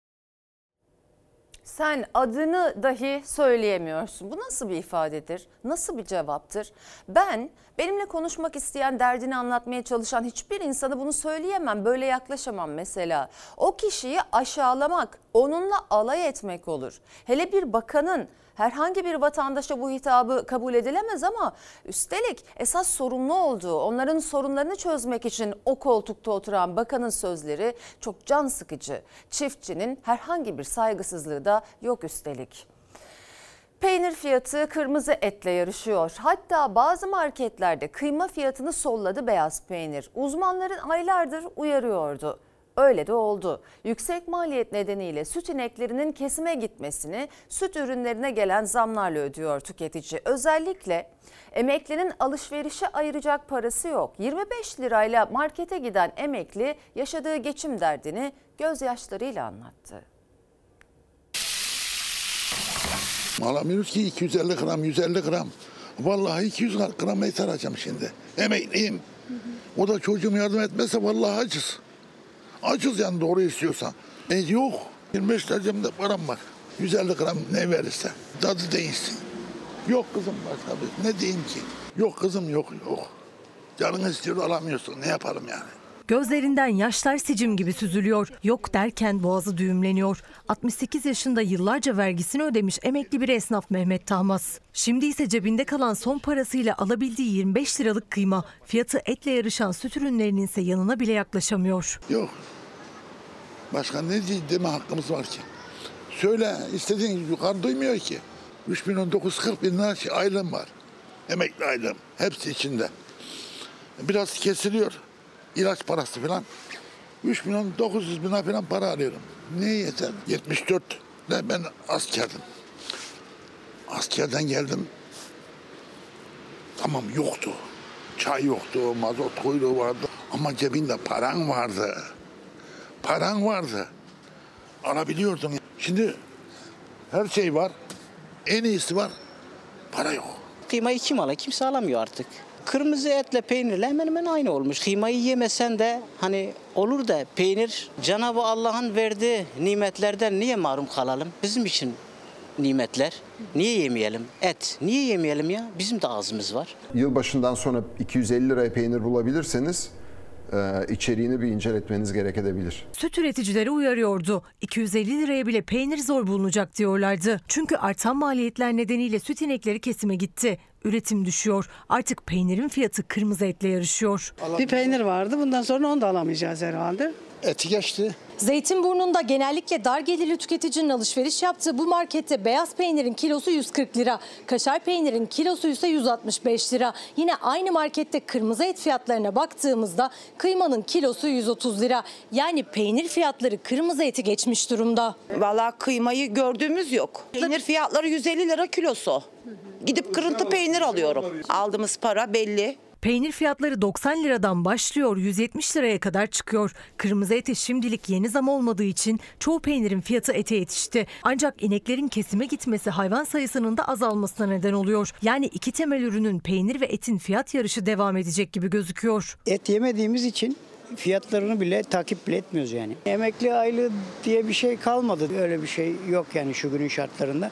Sen adını dahi söyleyemiyorsun. Bu nasıl bir ifadedir? Nasıl bir cevaptır? Ben benimle konuşmak isteyen, derdini anlatmaya çalışan hiçbir insana bunu söyleyemem. Böyle yaklaşamam mesela. O kişiyi aşağılamak, onunla alay etmek olur. Hele bir bakanın herhangi bir vatandaşa bu hitabı kabul edilemez ama üstelik esas sorumlu olduğu, onların sorunlarını çözmek için o koltukta oturan bakanın sözleri çok can sıkıcı. Çiftçinin herhangi bir saygısızlığı da yok üstelik. Peynir fiyatı kırmızı etle yarışıyor. Hatta bazı marketlerde kıyma fiyatını solladı beyaz peynir. Uzmanların aylardır uyarıyordu. Öyle de oldu. Yüksek maliyet nedeniyle süt ineklerinin kesime gitmesini süt ürünlerine gelen zamlarla ödüyor tüketici. Özellikle emeklinin alışverişe ayıracak parası yok. 25 lirayla markete giden emekli yaşadığı geçim derdini gözyaşlarıyla anlattı. Alamıyoruz ki 250 gram, 150 gram. Vallahi 200 gram et alacağım şimdi. Emekliyim. O da çocuğum yardım etmezse vallahi acız. Acız yani doğru istiyorsan. E yok. 25 lira cebimde param var. 150 gram ne verirse. Tadı değilsin. Yok kızım var tabii. Ne diyeyim ki? Yok kızım yok yok. Canın istiyor alamıyorsun. Ne yapalım yani? Gözlerinden yaşlar sicim gibi süzülüyor. Yok derken boğazı düğümleniyor. 68 yaşında yıllarca vergisini ödemiş emekli bir esnaf Mehmet Tahmaz. Şimdi ise cebinde kalan son parasıyla alabildiği 25 liralık kıyma. Fiyatı etle yarışan süt ürünlerinin ise yanına bile yaklaşamıyor. Yok. Başka ne diye deme hakkımız var ki? Söyle istediğin yukarı duymuyor ki. 3 milyon 940 bin lira şey, aylığım var. Emekli aylığım. Hepsi içinde. Biraz kesiliyor. İlaç parası falan. 3 milyon 900 bin falan para alıyorum. Ne yeter? 74'te ben askerdim. Askerden geldim. Tamam yoktu. Çay yoktu, mazot kuyruğu vardı. Ama cebinde paran vardı. Paran vardı. Alabiliyordun. Şimdi her şey var. En iyisi var. Para yok. Kıymayı kim alır? Kimse alamıyor artık. Kırmızı etle peynirle hemen hemen aynı olmuş. Kıymayı yemesen de hani olur da peynir Cenab-ı Allah'ın verdiği nimetlerden niye mahrum kalalım? Bizim için nimetler. Niye yemeyelim? Et. Niye yemeyelim ya? Bizim de ağzımız var. Yılbaşından sonra 250 liraya peynir bulabilirseniz e, içeriğini bir inceletmeniz gerekebilir. Süt üreticileri uyarıyordu. 250 liraya bile peynir zor bulunacak diyorlardı. Çünkü artan maliyetler nedeniyle süt inekleri kesime gitti. Üretim düşüyor. Artık peynirin fiyatı kırmızı etle yarışıyor. Bir peynir vardı. Bundan sonra onu da alamayacağız herhalde. Eti geçti. Zeytinburnu'nda genellikle dar gelirli tüketicinin alışveriş yaptığı bu markette beyaz peynirin kilosu 140 lira. Kaşar peynirin kilosu ise 165 lira. Yine aynı markette kırmızı et fiyatlarına baktığımızda kıymanın kilosu 130 lira. Yani peynir fiyatları kırmızı eti geçmiş durumda. Valla kıymayı gördüğümüz yok. Peynir fiyatları 150 lira kilosu. Gidip kırıntı peynir alıyorum. Aldığımız para belli. Peynir fiyatları 90 liradan başlıyor 170 liraya kadar çıkıyor. Kırmızı ete şimdilik yeni zam olmadığı için çoğu peynirin fiyatı ete yetişti. Ancak ineklerin kesime gitmesi hayvan sayısının da azalmasına neden oluyor. Yani iki temel ürünün peynir ve etin fiyat yarışı devam edecek gibi gözüküyor. Et yemediğimiz için fiyatlarını bile takip bile etmiyoruz yani. Emekli aylığı diye bir şey kalmadı. Öyle bir şey yok yani şu günün şartlarında.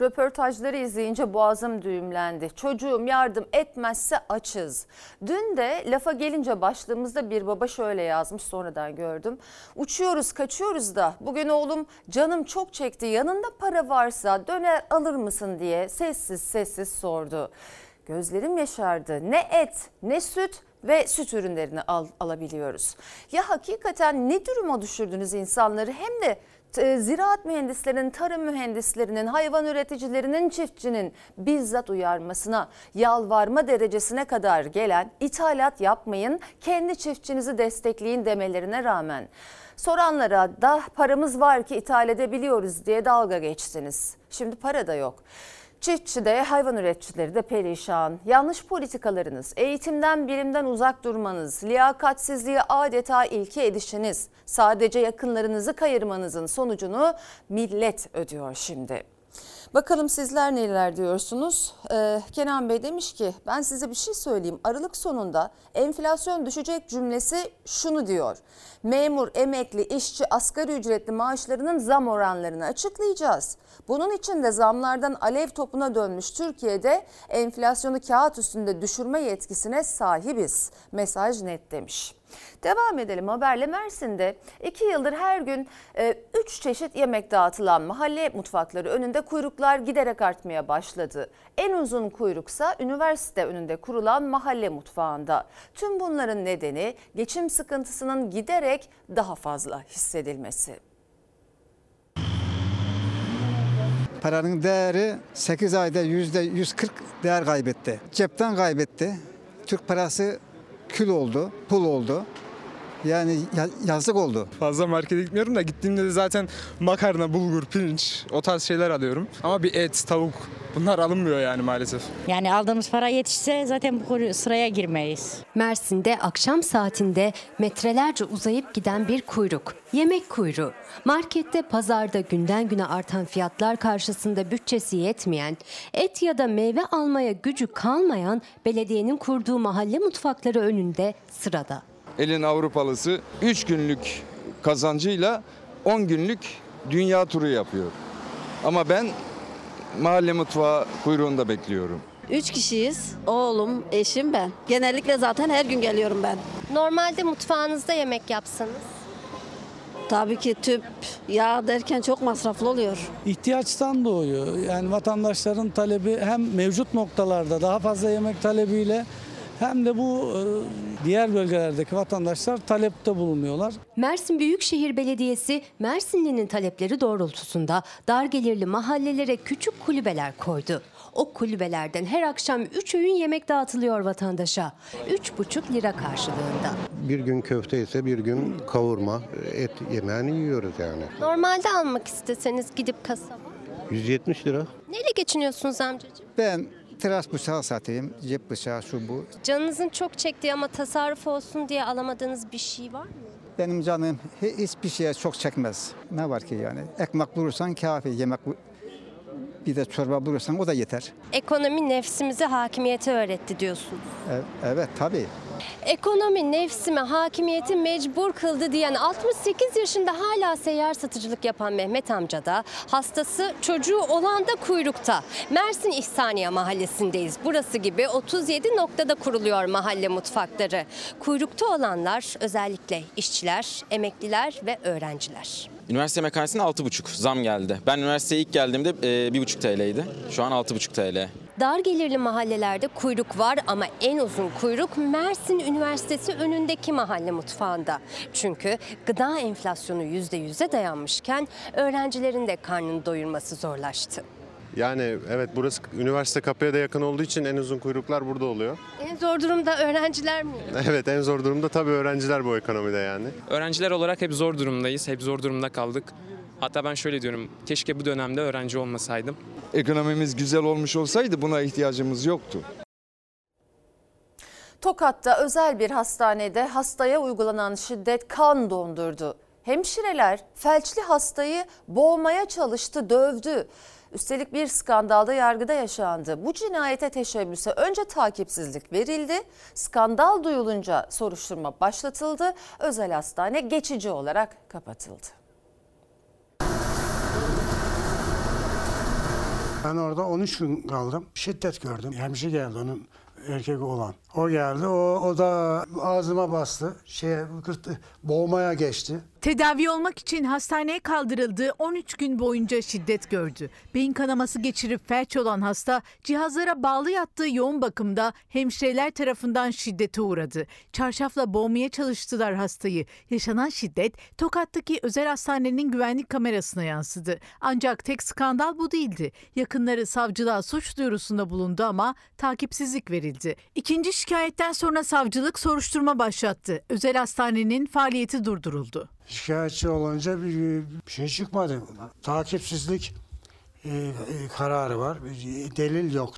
Röportajları izleyince boğazım düğümlendi. Çocuğum yardım etmezse açız. Dün de lafa gelince başlığımızda bir baba şöyle yazmış sonradan gördüm. Uçuyoruz kaçıyoruz da bugün oğlum canım çok çekti yanında para varsa döner alır mısın diye sessiz sessiz sordu. Gözlerim yaşardı. Ne et, ne süt, ve süt ürünlerini al, alabiliyoruz. Ya hakikaten ne duruma düşürdünüz insanları hem de ziraat mühendislerinin, tarım mühendislerinin, hayvan üreticilerinin, çiftçinin bizzat uyarmasına, yalvarma derecesine kadar gelen ithalat yapmayın, kendi çiftçinizi destekleyin demelerine rağmen soranlara da paramız var ki ithal edebiliyoruz diye dalga geçtiniz. Şimdi para da yok. Çiftçi de hayvan üreticileri de perişan. Yanlış politikalarınız, eğitimden bilimden uzak durmanız, liyakatsizliğe adeta ilke edişiniz, sadece yakınlarınızı kayırmanızın sonucunu millet ödüyor şimdi. Bakalım sizler neler diyorsunuz? Ee, Kenan Bey demiş ki ben size bir şey söyleyeyim. Aralık sonunda enflasyon düşecek cümlesi şunu diyor. Memur, emekli, işçi, asgari ücretli maaşlarının zam oranlarını açıklayacağız. Bunun için de zamlardan alev topuna dönmüş Türkiye'de enflasyonu kağıt üstünde düşürme yetkisine sahibiz. Mesaj net demiş. Devam edelim haberle Mersin'de 2 yıldır her gün 3 çeşit yemek dağıtılan mahalle mutfakları önünde kuyruklar giderek artmaya başladı. En uzun kuyruksa üniversite önünde kurulan mahalle mutfağında. Tüm bunların nedeni geçim sıkıntısının giderek daha fazla hissedilmesi. Paranın değeri 8 ayda %140 değer kaybetti. Cepten kaybetti. Türk parası kül oldu, pul oldu. Yani yazık oldu. Fazla markete gitmiyorum da gittiğimde de zaten makarna, bulgur, pirinç o tarz şeyler alıyorum. Ama bir et, tavuk bunlar alınmıyor yani maalesef. Yani aldığımız para yetişse zaten bu sıraya girmeyiz. Mersin'de akşam saatinde metrelerce uzayıp giden bir kuyruk. Yemek kuyruğu. Markette, pazarda günden güne artan fiyatlar karşısında bütçesi yetmeyen, et ya da meyve almaya gücü kalmayan belediyenin kurduğu mahalle mutfakları önünde sırada. Elin Avrupalısı 3 günlük kazancıyla 10 günlük dünya turu yapıyor. Ama ben mahalle mutfağı kuyruğunda bekliyorum. Üç kişiyiz. Oğlum, eşim ben. Genellikle zaten her gün geliyorum ben. Normalde mutfağınızda yemek yapsanız? Tabii ki tüp, yağ derken çok masraflı oluyor. İhtiyaçtan doğuyor. Yani vatandaşların talebi hem mevcut noktalarda daha fazla yemek talebiyle hem de bu e, diğer bölgelerdeki vatandaşlar talepte bulunuyorlar. Mersin Büyükşehir Belediyesi Mersinli'nin talepleri doğrultusunda dar gelirli mahallelere küçük kulübeler koydu. O kulübelerden her akşam 3 öğün yemek dağıtılıyor vatandaşa. 3,5 lira karşılığında. Bir gün köfte ise bir gün kavurma, et yemeğini yiyoruz yani. Normalde almak isteseniz gidip kasaba. 170 lira. Neyle geçiniyorsunuz amcacığım? Ben tıraş bıçağı satayım, cep bıçağı şu bu. Canınızın çok çektiği ama tasarruf olsun diye alamadığınız bir şey var mı? Benim canım hiçbir şeye çok çekmez. Ne var ki yani? Ekmek bulursan kafi, yemek bir de çorba bulursan o da yeter. Ekonomi nefsimize hakimiyeti öğretti diyorsun. Evet, evet tabii. Ekonomi nefsime hakimiyeti mecbur kıldı diyen 68 yaşında hala seyyar satıcılık yapan Mehmet amca da hastası çocuğu olan da kuyrukta. Mersin İhsaniye mahallesindeyiz. Burası gibi 37 noktada kuruluyor mahalle mutfakları. Kuyrukta olanlar özellikle işçiler, emekliler ve öğrenciler. Üniversite yemekhanesine 6,5 zam geldi. Ben üniversiteye ilk geldiğimde e, 1,5 TL'ydi. Şu an 6,5 TL. Dar gelirli mahallelerde kuyruk var ama en uzun kuyruk Mersin Üniversitesi önündeki mahalle mutfağında. Çünkü gıda enflasyonu %100'e dayanmışken öğrencilerin de karnını doyurması zorlaştı. Yani evet burası üniversite kapıya da yakın olduğu için en uzun kuyruklar burada oluyor. En zor durumda öğrenciler mi? Evet en zor durumda tabii öğrenciler bu ekonomide yani. Öğrenciler olarak hep zor durumdayız. Hep zor durumda kaldık. Hatta ben şöyle diyorum. Keşke bu dönemde öğrenci olmasaydım. Ekonomimiz güzel olmuş olsaydı buna ihtiyacımız yoktu. Tokat'ta özel bir hastanede hastaya uygulanan şiddet kan dondurdu. Hemşireler felçli hastayı boğmaya çalıştı, dövdü. Üstelik bir skandalda yargıda yaşandı. Bu cinayete teşebbüse önce takipsizlik verildi. Skandal duyulunca soruşturma başlatıldı. Özel hastane geçici olarak kapatıldı. Ben orada 13 gün kaldım. Şiddet gördüm. Hemşire geldi onun erkek olan. O geldi. O, o da ağzıma bastı. Şey, kırtı, boğmaya geçti. Tedavi olmak için hastaneye kaldırıldı. 13 gün boyunca şiddet gördü. Beyin kanaması geçirip felç olan hasta cihazlara bağlı yattığı yoğun bakımda hemşireler tarafından şiddete uğradı. Çarşafla boğmaya çalıştılar hastayı. Yaşanan şiddet Tokat'taki özel hastanenin güvenlik kamerasına yansıdı. Ancak tek skandal bu değildi. Yakınları savcılığa suç duyurusunda bulundu ama takipsizlik verildi. İkinci şikayetten sonra savcılık soruşturma başlattı. Özel hastanenin faaliyeti durduruldu. Şikayetçi olunca bir, bir şey çıkmadı. Takipsizlik e, e, kararı var. Delil yok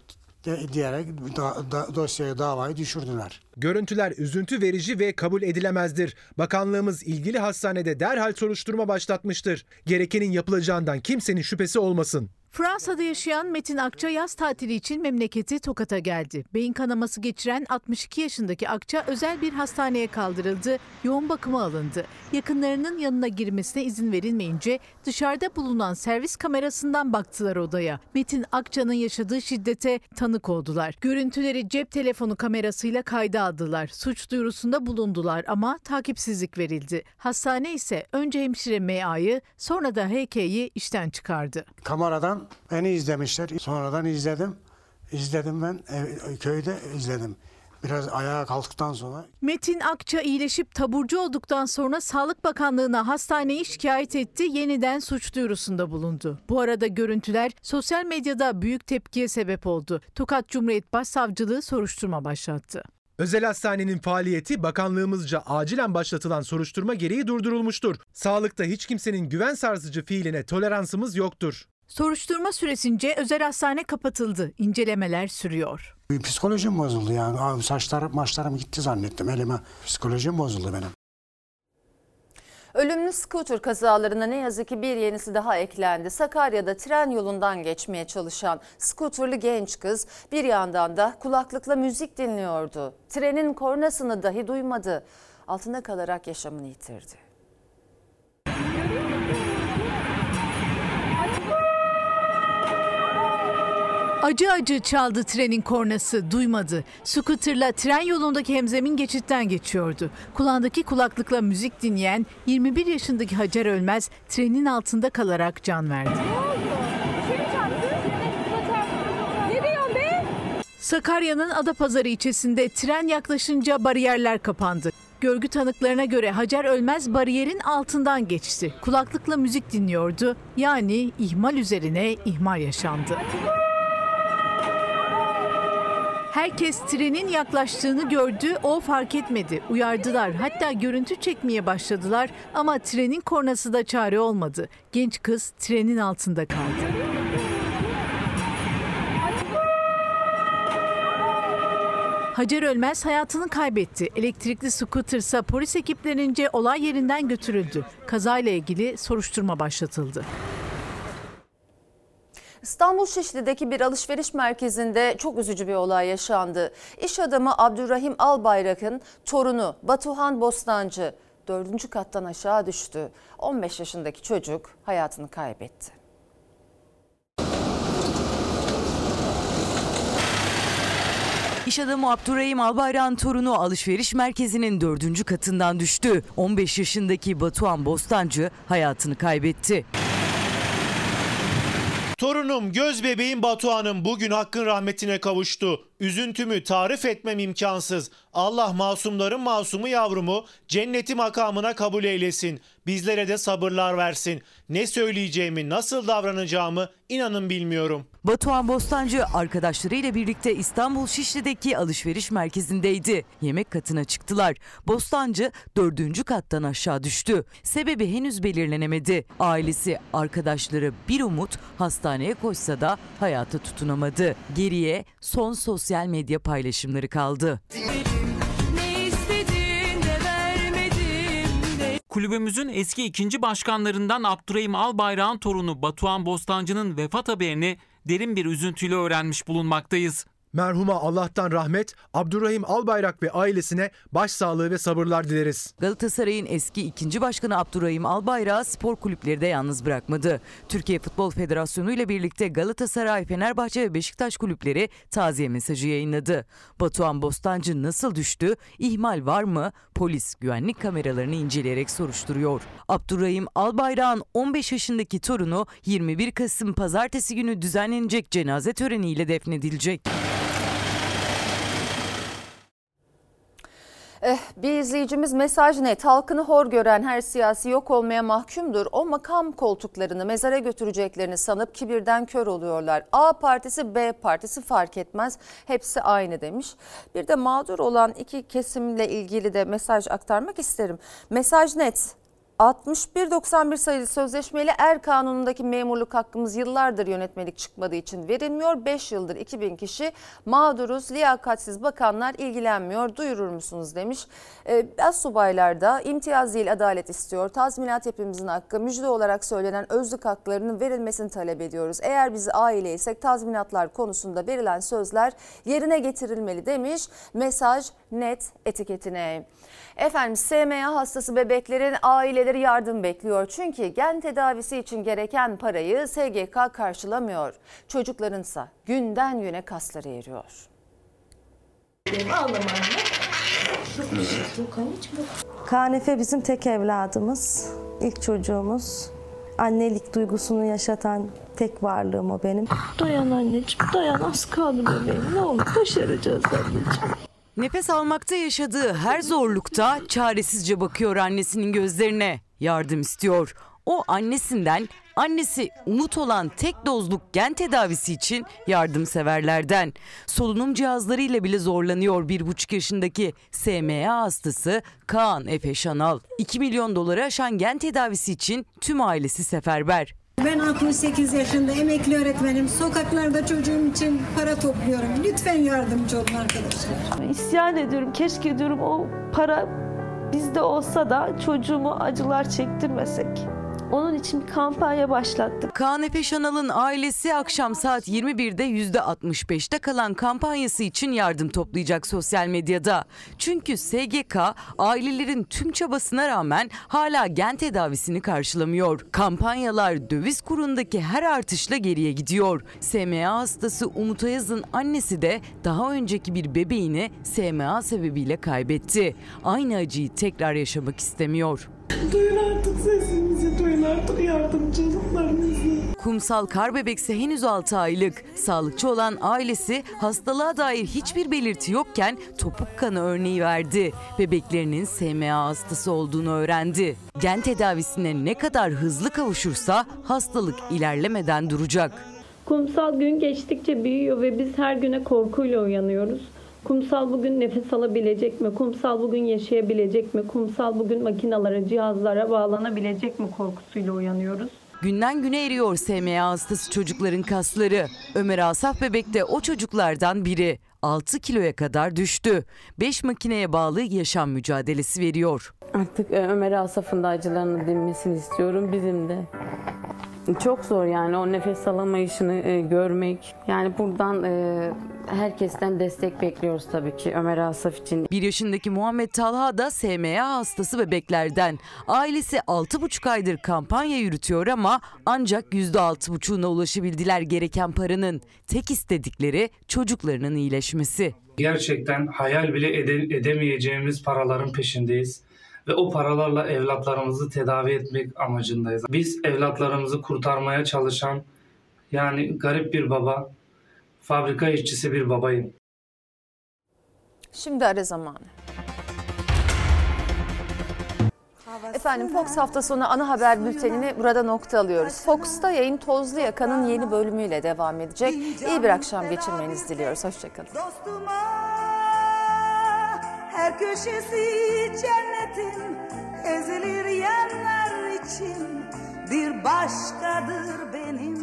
diyerek da, da, dosyaya davayı düşürdüler. Görüntüler üzüntü verici ve kabul edilemezdir. Bakanlığımız ilgili hastanede derhal soruşturma başlatmıştır. Gerekenin yapılacağından kimsenin şüphesi olmasın. Fransa'da yaşayan Metin Akça yaz tatili için memleketi Tokat'a geldi. Beyin kanaması geçiren 62 yaşındaki Akça özel bir hastaneye kaldırıldı, yoğun bakıma alındı. Yakınlarının yanına girmesine izin verilmeyince dışarıda bulunan servis kamerasından baktılar odaya. Metin Akça'nın yaşadığı şiddete tanık oldular. Görüntüleri cep telefonu kamerasıyla kayda aldılar. Suç duyurusunda bulundular ama takipsizlik verildi. Hastane ise önce hemşire MA'yı sonra da HK'yi işten çıkardı. Kameradan beni izlemişler. Sonradan izledim. İzledim ben. Ev, köyde izledim. Biraz ayağa kalktıktan sonra. Metin Akça iyileşip taburcu olduktan sonra Sağlık Bakanlığı'na hastaneyi şikayet etti, yeniden suç duyurusunda bulundu. Bu arada görüntüler sosyal medyada büyük tepkiye sebep oldu. Tokat Cumhuriyet Başsavcılığı soruşturma başlattı. Özel hastanenin faaliyeti bakanlığımızca acilen başlatılan soruşturma gereği durdurulmuştur. Sağlıkta hiç kimsenin güven sarsıcı fiiline toleransımız yoktur. Soruşturma süresince özel hastane kapatıldı. İncelemeler sürüyor. Psikolojim bozuldu yani. Abi saçlarım, maçlarım gitti zannettim elime. Psikolojim bozuldu benim. Ölümlü scooter kazalarına ne yazık ki bir yenisi daha eklendi. Sakarya'da tren yolundan geçmeye çalışan scooterlı genç kız bir yandan da kulaklıkla müzik dinliyordu. Trenin kornasını dahi duymadı. Altında kalarak yaşamını yitirdi. Acı acı çaldı trenin kornası, duymadı. Scooter'la tren yolundaki hemzemin geçitten geçiyordu. Kulağındaki kulaklıkla müzik dinleyen 21 yaşındaki Hacer Ölmez trenin altında kalarak can verdi. Sakarya'nın Adapazarı ilçesinde tren yaklaşınca bariyerler kapandı. Görgü tanıklarına göre Hacer Ölmez bariyerin altından geçti. Kulaklıkla müzik dinliyordu. Yani ihmal üzerine ihmal yaşandı. Herkes trenin yaklaştığını gördü, o fark etmedi. Uyardılar, hatta görüntü çekmeye başladılar ama trenin kornası da çare olmadı. Genç kız trenin altında kaldı. Hacer Ölmez hayatını kaybetti. Elektrikli scooter ise polis ekiplerince olay yerinden götürüldü. Kazayla ilgili soruşturma başlatıldı. İstanbul Şişli'deki bir alışveriş merkezinde çok üzücü bir olay yaşandı. İş adamı Abdurrahim Albayrak'ın torunu Batuhan Bostancı dördüncü kattan aşağı düştü. 15 yaşındaki çocuk hayatını kaybetti. İş adamı Abdurrahim Albayrak'ın torunu alışveriş merkezinin dördüncü katından düştü. 15 yaşındaki Batuhan Bostancı hayatını kaybetti. Torunum göz bebeğim Batuhan'ım bugün hakkın rahmetine kavuştu. Üzüntümü tarif etmem imkansız. Allah masumların masumu yavrumu cenneti makamına kabul eylesin. Bizlere de sabırlar versin. Ne söyleyeceğimi, nasıl davranacağımı inanın bilmiyorum. Batuhan Bostancı arkadaşlarıyla birlikte İstanbul Şişli'deki alışveriş merkezindeydi. Yemek katına çıktılar. Bostancı dördüncü kattan aşağı düştü. Sebebi henüz belirlenemedi. Ailesi, arkadaşları bir umut hastaneye koşsa da hayata tutunamadı. Geriye son sosyal medya paylaşımları kaldı. Kulübümüzün eski ikinci başkanlarından Abdurrahim Albayrak'ın torunu Batuhan Bostancı'nın vefat haberini derin bir üzüntüyle öğrenmiş bulunmaktayız. Merhuma Allah'tan rahmet, Abdurrahim Albayrak ve ailesine başsağlığı ve sabırlar dileriz. Galatasaray'ın eski ikinci başkanı Abdurrahim Albayrak'ı spor kulüpleri de yalnız bırakmadı. Türkiye Futbol Federasyonu ile birlikte Galatasaray, Fenerbahçe ve Beşiktaş kulüpleri taziye mesajı yayınladı. Batuhan Bostancı nasıl düştü, ihmal var mı? Polis güvenlik kameralarını inceleyerek soruşturuyor. Abdurrahim Albayrak'ın 15 yaşındaki torunu 21 Kasım pazartesi günü düzenlenecek cenaze töreniyle defnedilecek. Eh, bir izleyicimiz mesaj net. Halkını hor gören her siyasi yok olmaya mahkumdur. O makam koltuklarını mezara götüreceklerini sanıp kibirden kör oluyorlar. A partisi B partisi fark etmez. Hepsi aynı demiş. Bir de mağdur olan iki kesimle ilgili de mesaj aktarmak isterim. Mesaj net. 6191 sayılı sözleşmeyle er kanunundaki memurluk hakkımız yıllardır yönetmelik çıkmadığı için verilmiyor. 5 yıldır 2000 kişi mağduruz, liyakatsiz bakanlar ilgilenmiyor. Duyurur musunuz demiş. Ee, az subaylar da imtiyaz değil adalet istiyor. Tazminat hepimizin hakkı. Müjde olarak söylenen özlük haklarının verilmesini talep ediyoruz. Eğer biz aileysek tazminatlar konusunda verilen sözler yerine getirilmeli demiş. Mesaj net etiketine. Efendim SMA hastası bebeklerin aileleri yardım bekliyor. Çünkü gen tedavisi için gereken parayı SGK karşılamıyor. Çocuklarınsa günden güne kasları eriyor. Kanefe bizim tek evladımız, ilk çocuğumuz. Annelik duygusunu yaşatan tek varlığım o benim. Dayan anneciğim dayan az kaldı bebeğim ne olur başaracağız anneciğim. Nefes almakta yaşadığı her zorlukta çaresizce bakıyor annesinin gözlerine. Yardım istiyor. O annesinden, annesi umut olan tek dozluk gen tedavisi için yardımseverlerden. Solunum cihazlarıyla bile zorlanıyor bir buçuk yaşındaki SMA hastası Kaan Efe Şanal. 2 milyon doları aşan gen tedavisi için tüm ailesi seferber. Ben 68 yaşında emekli öğretmenim. Sokaklarda çocuğum için para topluyorum. Lütfen yardımcı olun arkadaşlar. İsyan ediyorum keşke diyorum o para bizde olsa da çocuğumu acılar çektirmesek. Onun için bir kampanya başlattık. Kaan Efe Şanal'ın ailesi akşam saat 21'de %65'te kalan kampanyası için yardım toplayacak sosyal medyada. Çünkü SGK ailelerin tüm çabasına rağmen hala gen tedavisini karşılamıyor. Kampanyalar döviz kurundaki her artışla geriye gidiyor. SMA hastası Umut Ayaz'ın annesi de daha önceki bir bebeğini SMA sebebiyle kaybetti. Aynı acıyı tekrar yaşamak istemiyor. Duyun artık sesimizi, duyun artık yardımcılıklarınızı. Kumsal kar bebekse henüz 6 aylık. Sağlıkçı olan ailesi hastalığa dair hiçbir belirti yokken topuk kanı örneği verdi. Bebeklerinin SMA hastası olduğunu öğrendi. Gen tedavisine ne kadar hızlı kavuşursa hastalık ilerlemeden duracak. Kumsal gün geçtikçe büyüyor ve biz her güne korkuyla uyanıyoruz. Kumsal bugün nefes alabilecek mi? Kumsal bugün yaşayabilecek mi? Kumsal bugün makinalara, cihazlara bağlanabilecek mi korkusuyla uyanıyoruz. Günden güne eriyor SMA hastası çocukların kasları. Ömer Asaf Bebek de o çocuklardan biri. 6 kiloya kadar düştü. 5 makineye bağlı yaşam mücadelesi veriyor. Artık e, Ömer Asaf'ın da acılarını dinmesini istiyorum bizim de. Çok zor yani o nefes alamayışını e, görmek. Yani buradan e, herkesten destek bekliyoruz tabii ki Ömer Asaf için. 1 yaşındaki Muhammed Talha da SMA hastası bebeklerden. Ailesi 6,5 aydır kampanya yürütüyor ama ancak %6,5'una ulaşabildiler gereken paranın. Tek istedikleri çocuklarının iyileşmesi. Gerçekten hayal bile ede- edemeyeceğimiz paraların peşindeyiz ve o paralarla evlatlarımızı tedavi etmek amacındayız. Biz evlatlarımızı kurtarmaya çalışan yani garip bir baba, fabrika işçisi bir babayım. Şimdi ara zamanı. Efendim Fox hafta sonu ana haber bültenini burada nokta alıyoruz. Fox'ta yayın Tozlu Yaka'nın yeni bölümüyle devam edecek. İyi bir akşam geçirmenizi diliyoruz. Hoşçakalın. Her köşesi cennetin ezilir yerler için bir başkadır benim